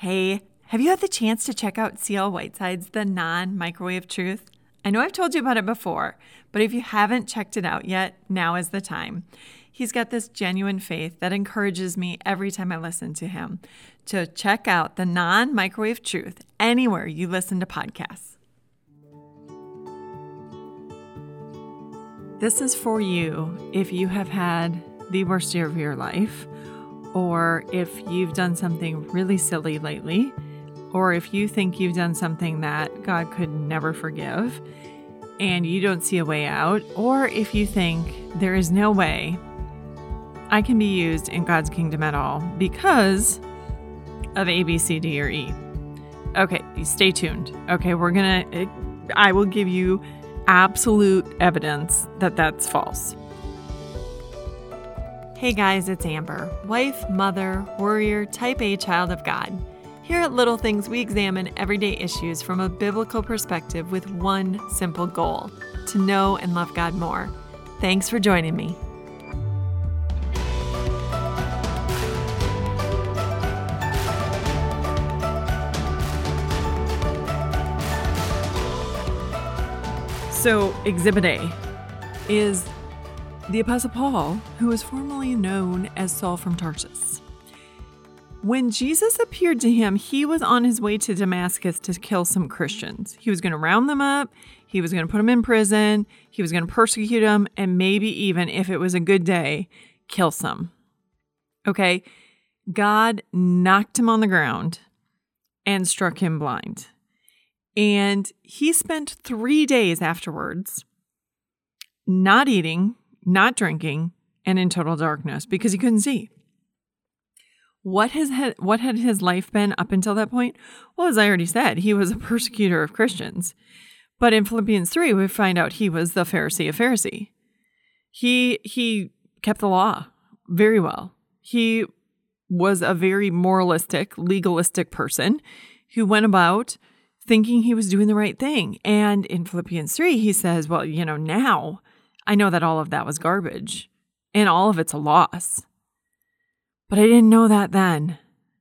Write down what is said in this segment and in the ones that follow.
Hey, have you had the chance to check out CL Whiteside's The Non Microwave Truth? I know I've told you about it before, but if you haven't checked it out yet, now is the time. He's got this genuine faith that encourages me every time I listen to him. To check out The Non Microwave Truth anywhere you listen to podcasts. This is for you if you have had the worst year of your life or if you've done something really silly lately, or if you think you've done something that God could never forgive and you don't see a way out, or if you think there is no way I can be used in God's kingdom at all because of A, B, C, D, or E. Okay, stay tuned. Okay, we're gonna, I will give you absolute evidence that that's false. Hey guys, it's Amber, wife, mother, warrior, type A child of God. Here at Little Things, we examine everyday issues from a biblical perspective with one simple goal to know and love God more. Thanks for joining me. So, Exhibit A is the Apostle Paul, who was formerly known as Saul from Tarsus. When Jesus appeared to him, he was on his way to Damascus to kill some Christians. He was going to round them up, he was going to put them in prison, he was going to persecute them, and maybe even, if it was a good day, kill some. Okay? God knocked him on the ground and struck him blind. And he spent three days afterwards not eating, not drinking, and in total darkness because he couldn't see. What has had, what had his life been up until that point? Well, as I already said, he was a persecutor of Christians. But in Philippians 3, we find out he was the Pharisee of Pharisee. He he kept the law very well. He was a very moralistic, legalistic person who went about thinking he was doing the right thing. And in Philippians 3, he says, Well, you know, now I know that all of that was garbage and all of it's a loss. But I didn't know that then.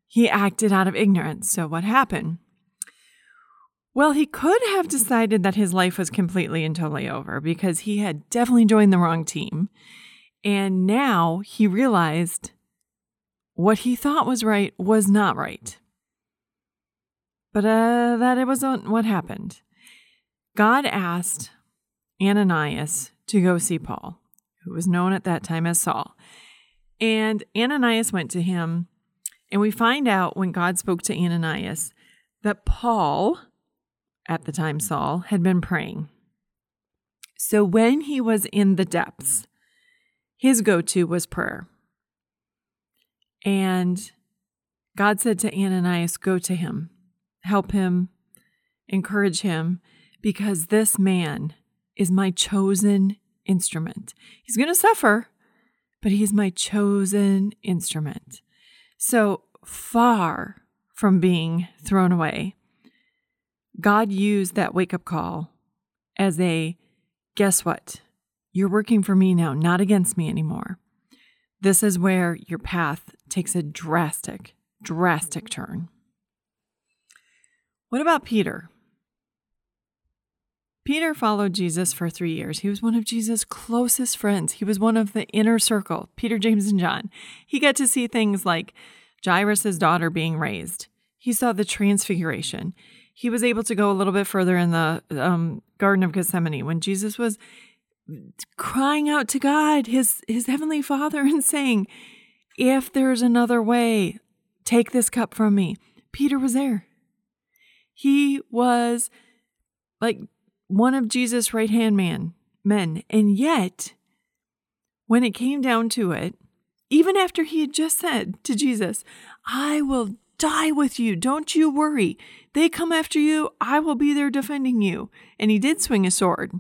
He acted out of ignorance. So what happened? Well, he could have decided that his life was completely and totally over because he had definitely joined the wrong team. And now he realized what he thought was right was not right. But uh, that it wasn't what happened. God asked Ananias to go see Paul, who was known at that time as Saul. And Ananias went to him, and we find out when God spoke to Ananias that Paul, at the time Saul, had been praying. So when he was in the depths, his go to was prayer. And God said to Ananias, Go to him, help him, encourage him, because this man is my chosen instrument. He's going to suffer, but he's my chosen instrument. So far from being thrown away, God used that wake up call as a guess what? You're working for me now, not against me anymore. This is where your path takes a drastic, drastic turn. What about Peter? Peter followed Jesus for three years. He was one of Jesus' closest friends. He was one of the inner circle, Peter, James, and John. He got to see things like Jairus' daughter being raised. He saw the transfiguration. He was able to go a little bit further in the um, Garden of Gethsemane when Jesus was crying out to God, his, his heavenly Father, and saying, If there's another way, take this cup from me. Peter was there. He was like one of Jesus' right hand man men. And yet, when it came down to it, even after he had just said to Jesus, I will die with you. Don't you worry. They come after you. I will be there defending you. And he did swing a sword.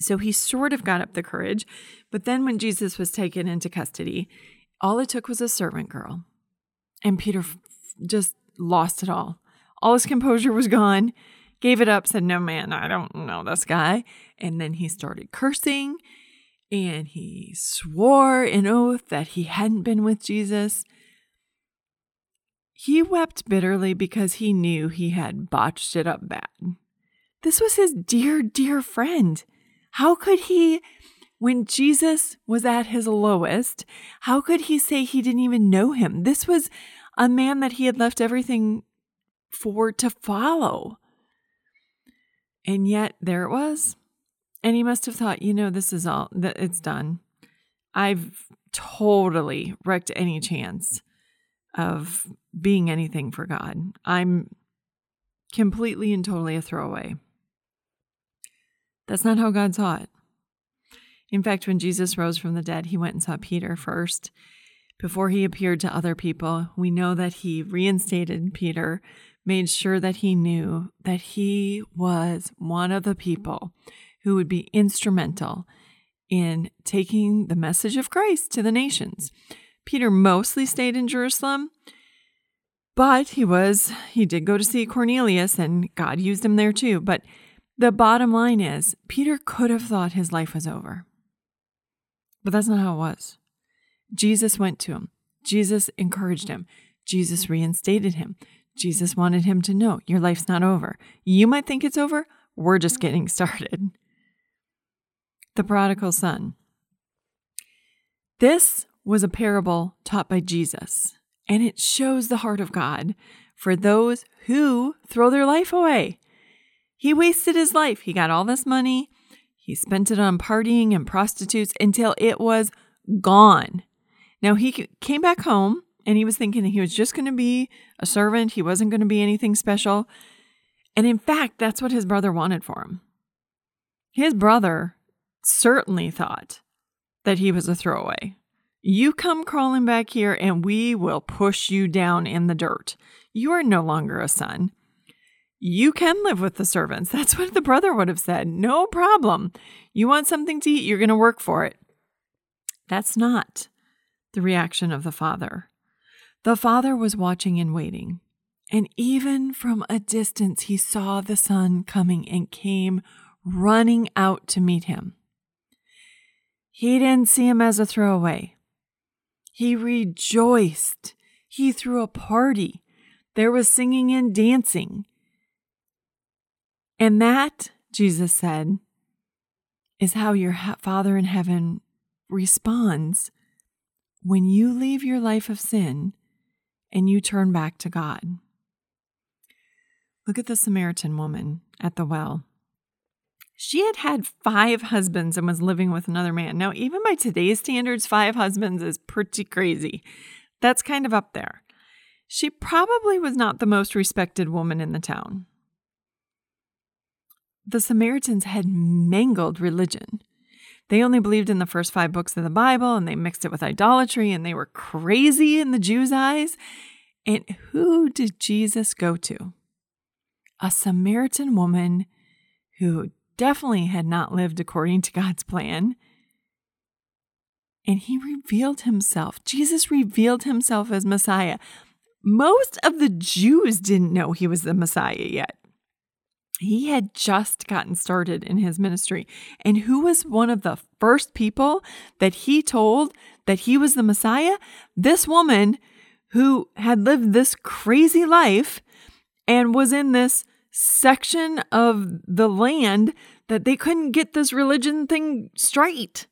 So he sort of got up the courage. But then when Jesus was taken into custody, all it took was a servant girl. And Peter just lost it all. All his composure was gone gave it up, said, No, man, I don't know this guy. And then he started cursing and he swore an oath that he hadn't been with Jesus. He wept bitterly because he knew he had botched it up bad. This was his dear, dear friend. How could he, when Jesus was at his lowest, how could he say he didn't even know him? This was a man that he had left everything for to follow. And yet there it was. And he must have thought, you know, this is all that it's done. I've totally wrecked any chance of being anything for God. I'm completely and totally a throwaway. That's not how God saw it. In fact, when Jesus rose from the dead, he went and saw Peter first. Before he appeared to other people, we know that he reinstated Peter, made sure that he knew that he was one of the people who would be instrumental in taking the message of Christ to the nations. Peter mostly stayed in Jerusalem, but he was, he did go to see Cornelius and God used him there too. But the bottom line is, Peter could have thought his life was over. But that's not how it was. Jesus went to him. Jesus encouraged him. Jesus reinstated him. Jesus wanted him to know your life's not over. You might think it's over. We're just getting started. The prodigal son. This was a parable taught by Jesus, and it shows the heart of God for those who throw their life away. He wasted his life. He got all this money. He spent it on partying and prostitutes until it was gone. Now he came back home and he was thinking he was just going to be a servant. He wasn't going to be anything special. And in fact, that's what his brother wanted for him. His brother certainly thought that he was a throwaway. You come crawling back here and we will push you down in the dirt. You are no longer a son. You can live with the servants. That's what the brother would have said. No problem. You want something to eat, you're going to work for it. That's not the reaction of the father. The father was watching and waiting. And even from a distance, he saw the son coming and came running out to meet him. He didn't see him as a throwaway. He rejoiced. He threw a party. There was singing and dancing. And that, Jesus said, is how your Father in heaven responds when you leave your life of sin and you turn back to God. Look at the Samaritan woman at the well. She had had five husbands and was living with another man. Now, even by today's standards, five husbands is pretty crazy. That's kind of up there. She probably was not the most respected woman in the town the Samaritans had mangled religion. They only believed in the first five books of the Bible and they mixed it with idolatry and they were crazy in the Jews' eyes. And who did Jesus go to? A Samaritan woman who definitely had not lived according to God's plan. And he revealed himself. Jesus revealed himself as Messiah. Most of the Jews didn't know he was the Messiah yet. He had just gotten started in his ministry. And who was one of the first people that he told that he was the Messiah? This woman who had lived this crazy life and was in this section of the land that they couldn't get this religion thing straight.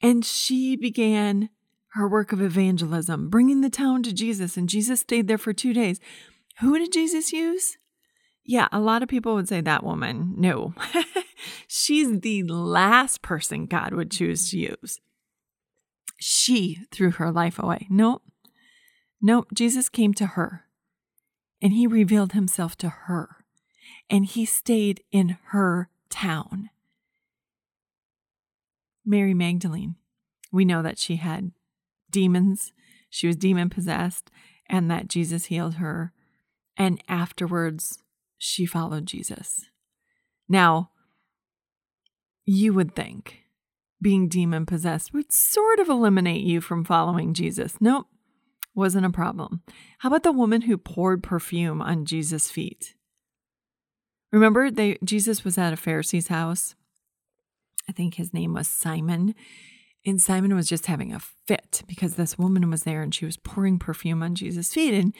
And she began her work of evangelism, bringing the town to Jesus. And Jesus stayed there for two days. Who did Jesus use? Yeah, a lot of people would say that woman. No, she's the last person God would choose to mm. use. She threw her life away. Nope. Nope. Jesus came to her and he revealed himself to her and he stayed in her town. Mary Magdalene, we know that she had demons, she was demon possessed, and that Jesus healed her. And afterwards, she followed Jesus. Now, you would think being demon possessed would sort of eliminate you from following Jesus. Nope, wasn't a problem. How about the woman who poured perfume on Jesus' feet? Remember, they Jesus was at a Pharisee's house. I think his name was Simon. And Simon was just having a fit because this woman was there and she was pouring perfume on Jesus' feet. And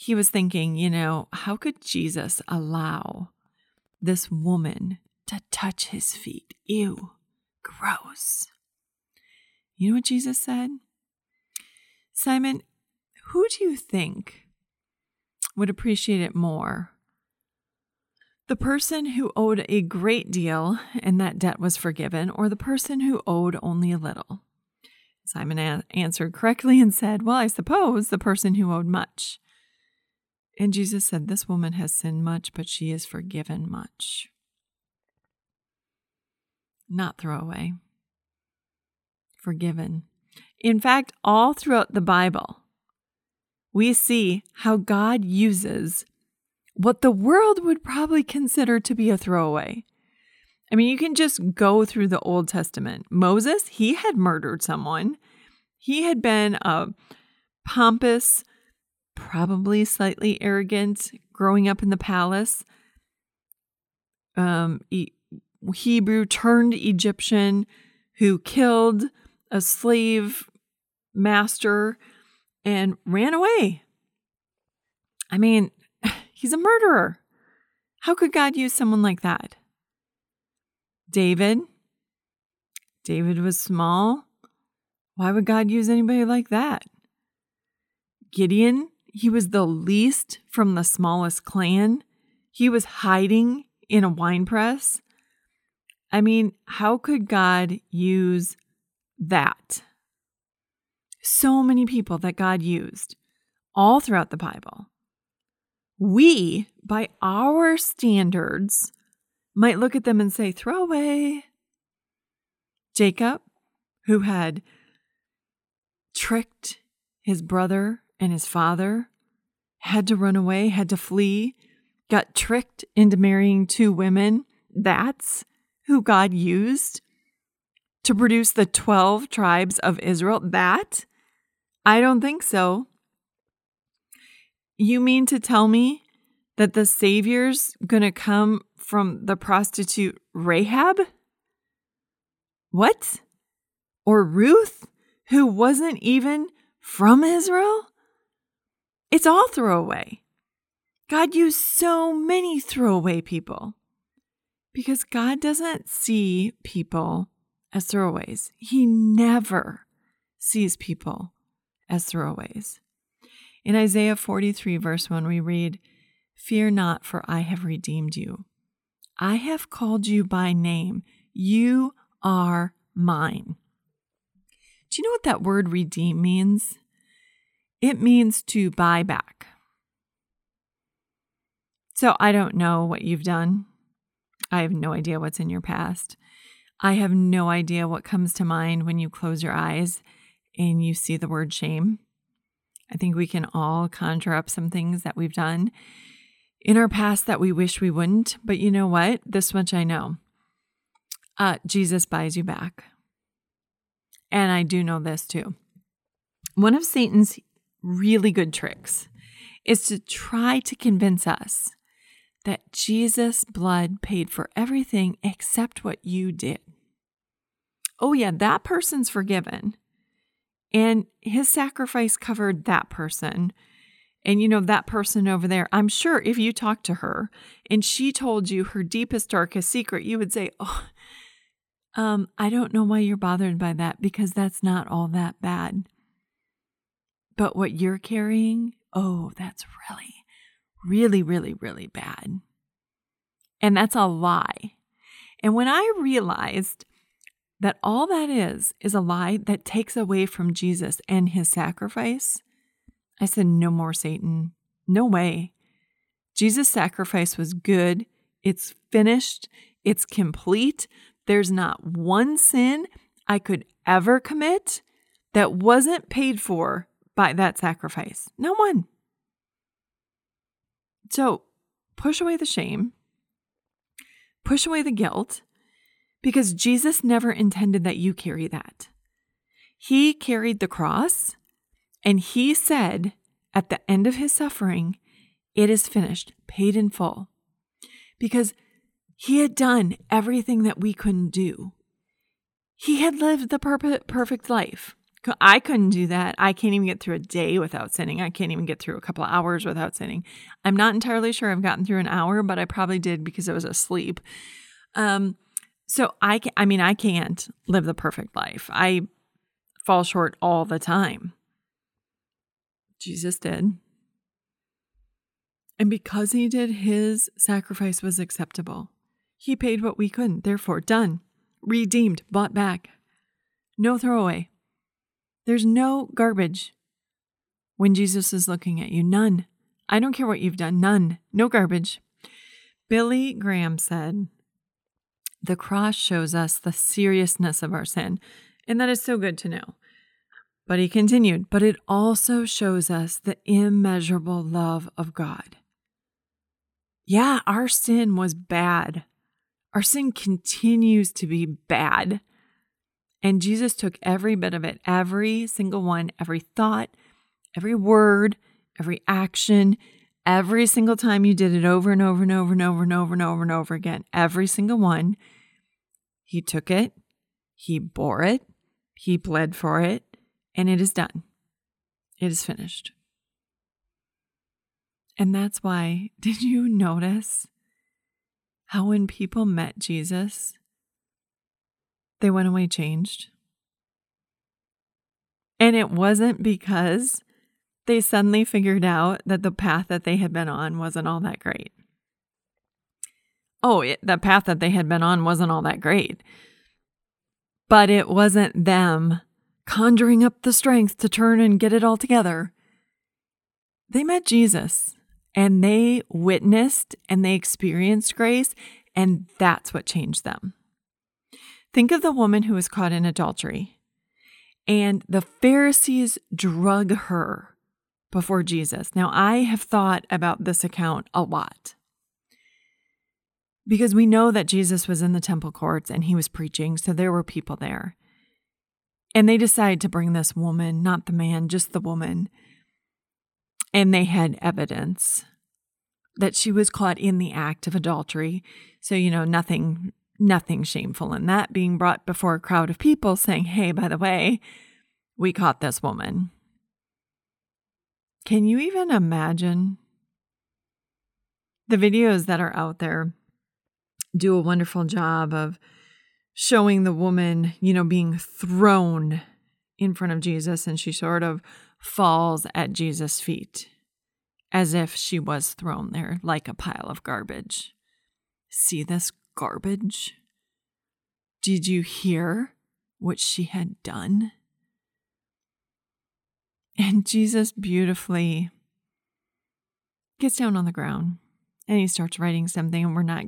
he was thinking, you know, how could Jesus allow this woman to touch his feet? Ew, gross. You know what Jesus said? Simon, who do you think would appreciate it more? The person who owed a great deal and that debt was forgiven, or the person who owed only a little? Simon a- answered correctly and said, Well, I suppose the person who owed much. And Jesus said, This woman has sinned much, but she is forgiven much. Not throwaway, forgiven. In fact, all throughout the Bible, we see how God uses what the world would probably consider to be a throwaway. I mean, you can just go through the Old Testament. Moses, he had murdered someone. He had been a pompous, probably slightly arrogant, growing up in the palace, um, Hebrew turned Egyptian who killed a slave master and ran away. I mean, he's a murderer. How could God use someone like that? David. David was small. Why would God use anybody like that? Gideon, he was the least from the smallest clan. He was hiding in a wine press. I mean, how could God use that? So many people that God used all throughout the Bible. We, by our standards, might look at them and say, throw away. Jacob, who had tricked his brother and his father, had to run away, had to flee, got tricked into marrying two women. That's who God used to produce the 12 tribes of Israel? That? I don't think so. You mean to tell me that the Savior's going to come from the prostitute Rahab? What? Or Ruth, who wasn't even from Israel? It's all throwaway. God used so many throwaway people because God doesn't see people as throwaways. He never sees people as throwaways. In Isaiah 43, verse 1, we read, Fear not, for I have redeemed you. I have called you by name. You are mine. Do you know what that word redeem means? It means to buy back. So I don't know what you've done. I have no idea what's in your past. I have no idea what comes to mind when you close your eyes and you see the word shame. I think we can all conjure up some things that we've done in our past that we wish we wouldn't. But you know what? This much I know uh, Jesus buys you back. And I do know this too. One of Satan's really good tricks is to try to convince us that Jesus' blood paid for everything except what you did. Oh, yeah, that person's forgiven. And his sacrifice covered that person. And you know, that person over there, I'm sure if you talked to her and she told you her deepest, darkest secret, you would say, Oh, um, I don't know why you're bothered by that because that's not all that bad. But what you're carrying, oh, that's really really, really, really bad. And that's a lie. And when I realized that all that is, is a lie that takes away from Jesus and his sacrifice, I said, No more, Satan. No way. Jesus' sacrifice was good. It's finished. It's complete. There's not one sin I could ever commit that wasn't paid for by that sacrifice. No one. So push away the shame, push away the guilt, because Jesus never intended that you carry that. He carried the cross, and he said at the end of his suffering, It is finished, paid in full, because he had done everything that we couldn't do. he had lived the perfect life. I couldn't do that. I can't even get through a day without sinning. I can't even get through a couple of hours without sinning. I'm not entirely sure I've gotten through an hour, but I probably did because I was asleep. Um, so I can, I mean, I can't live the perfect life. I fall short all the time. Jesus did. And because he did, his sacrifice was acceptable. He paid what we couldn't. Therefore, done, redeemed, bought back. No throwaway. There's no garbage when Jesus is looking at you. None. I don't care what you've done. None. No garbage. Billy Graham said, The cross shows us the seriousness of our sin. And that is so good to know. But he continued, But it also shows us the immeasurable love of God. Yeah, our sin was bad. Our sin continues to be bad. And Jesus took every bit of it, every single one, every thought, every word, every action, every single time you did it over and over and over and over and over and over and over again, every single one. He took it, he bore it, he bled for it, and it is done. It is finished. And that's why, did you notice how when people met Jesus, they went away changed. And it wasn't because they suddenly figured out that the path that they had been on wasn't all that great. Oh, it, the path that they had been on wasn't all that great. But it wasn't them conjuring up the strength to turn and get it all together. They met Jesus and they witnessed and they experienced grace, and that's what changed them. Think of the woman who was caught in adultery, and the Pharisees drug her before Jesus. Now, I have thought about this account a lot because we know that Jesus was in the temple courts and he was preaching, so there were people there. And they decided to bring this woman, not the man, just the woman. And they had evidence that she was caught in the act of adultery. So, you know, nothing Nothing shameful in that being brought before a crowd of people saying, hey, by the way, we caught this woman. Can you even imagine? The videos that are out there do a wonderful job of showing the woman, you know, being thrown in front of Jesus and she sort of falls at Jesus' feet as if she was thrown there like a pile of garbage. See this garbage? Did you hear what she had done? And Jesus beautifully gets down on the ground and he starts writing something, and we're not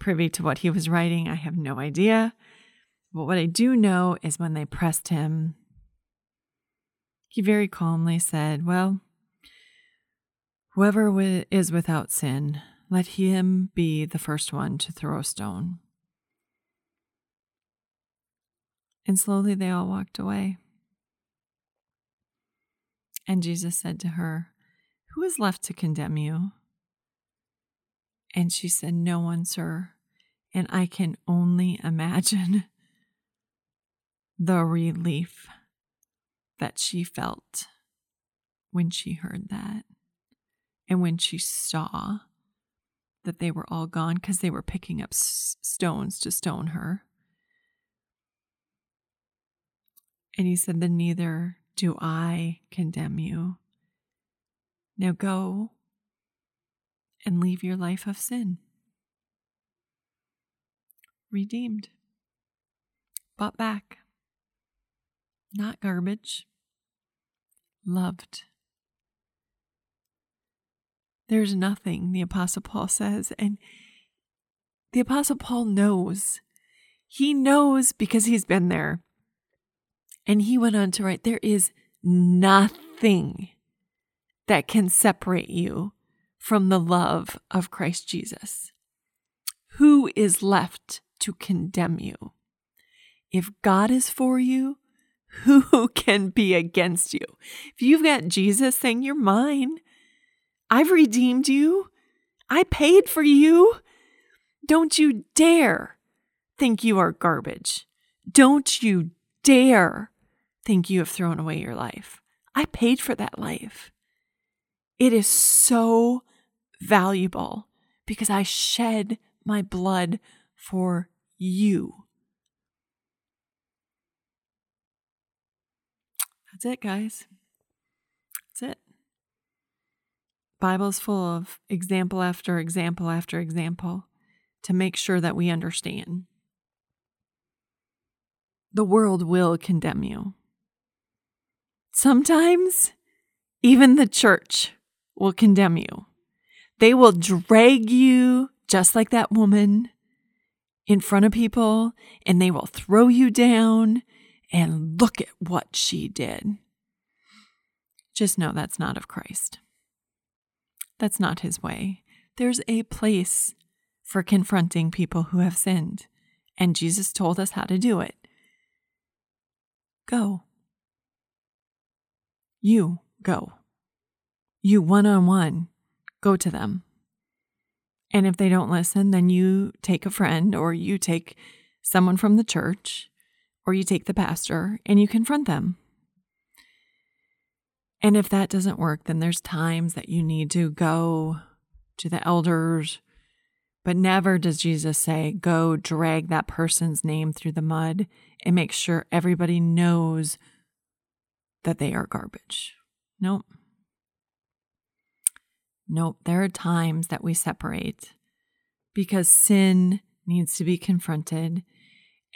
privy to what he was writing. I have no idea. But what I do know is when they pressed him, he very calmly said, Well, whoever is without sin, let him be the first one to throw a stone. And slowly they all walked away. And Jesus said to her, Who is left to condemn you? And she said, No one, sir. And I can only imagine the relief that she felt when she heard that and when she saw that they were all gone because they were picking up s- stones to stone her. And he said, Then neither do I condemn you. Now go and leave your life of sin. Redeemed, bought back, not garbage, loved. There's nothing, the Apostle Paul says. And the Apostle Paul knows. He knows because he's been there. And he went on to write there is nothing that can separate you from the love of Christ Jesus. Who is left to condemn you? If God is for you, who can be against you? If you've got Jesus saying, You're mine, I've redeemed you. I paid for you. Don't you dare think you are garbage. Don't you dare think you have thrown away your life. I paid for that life. It is so valuable because I shed my blood for you. That's it, guys. That's it. Bible's full of example after example after example to make sure that we understand. The world will condemn you. Sometimes even the church will condemn you. They will drag you, just like that woman, in front of people, and they will throw you down and look at what she did. Just know that's not of Christ. That's not his way. There's a place for confronting people who have sinned, and Jesus told us how to do it. Go. You go. You one on one go to them. And if they don't listen, then you take a friend or you take someone from the church or you take the pastor and you confront them. And if that doesn't work, then there's times that you need to go to the elders. But never does Jesus say, go drag that person's name through the mud and make sure everybody knows that they are garbage. Nope. Nope. There are times that we separate because sin needs to be confronted.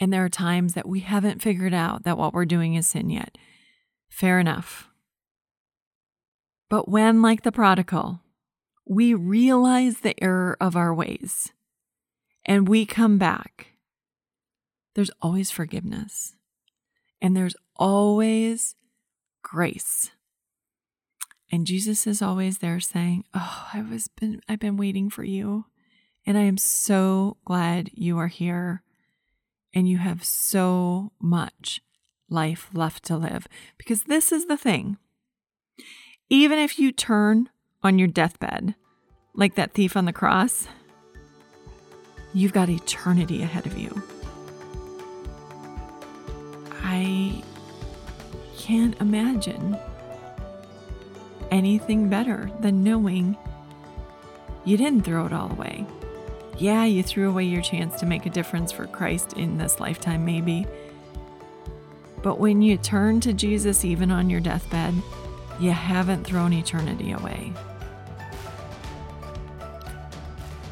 And there are times that we haven't figured out that what we're doing is sin yet. Fair enough. But when, like the prodigal, we realize the error of our ways and we come back, there's always forgiveness and there's always grace. And Jesus is always there saying, "Oh, I was been I've been waiting for you, and I am so glad you are here and you have so much life left to live." Because this is the thing. Even if you turn on your deathbed like that thief on the cross, you've got eternity ahead of you. I can't imagine anything better than knowing you didn't throw it all away. Yeah, you threw away your chance to make a difference for Christ in this lifetime, maybe. But when you turn to Jesus, even on your deathbed, you haven't thrown eternity away.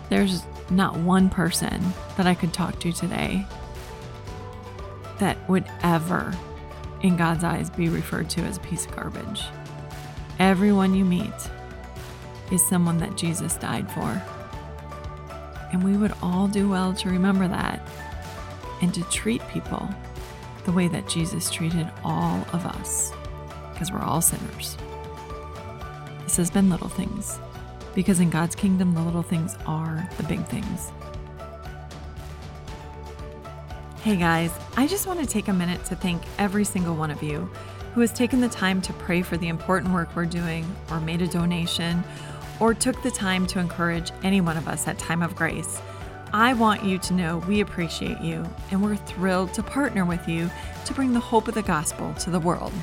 There's not one person that I could talk to today that would ever in God's eyes, be referred to as a piece of garbage. Everyone you meet is someone that Jesus died for. And we would all do well to remember that and to treat people the way that Jesus treated all of us, because we're all sinners. This has been Little Things, because in God's kingdom, the little things are the big things. Hey guys, I just want to take a minute to thank every single one of you who has taken the time to pray for the important work we're doing, or made a donation, or took the time to encourage any one of us at Time of Grace. I want you to know we appreciate you and we're thrilled to partner with you to bring the hope of the gospel to the world.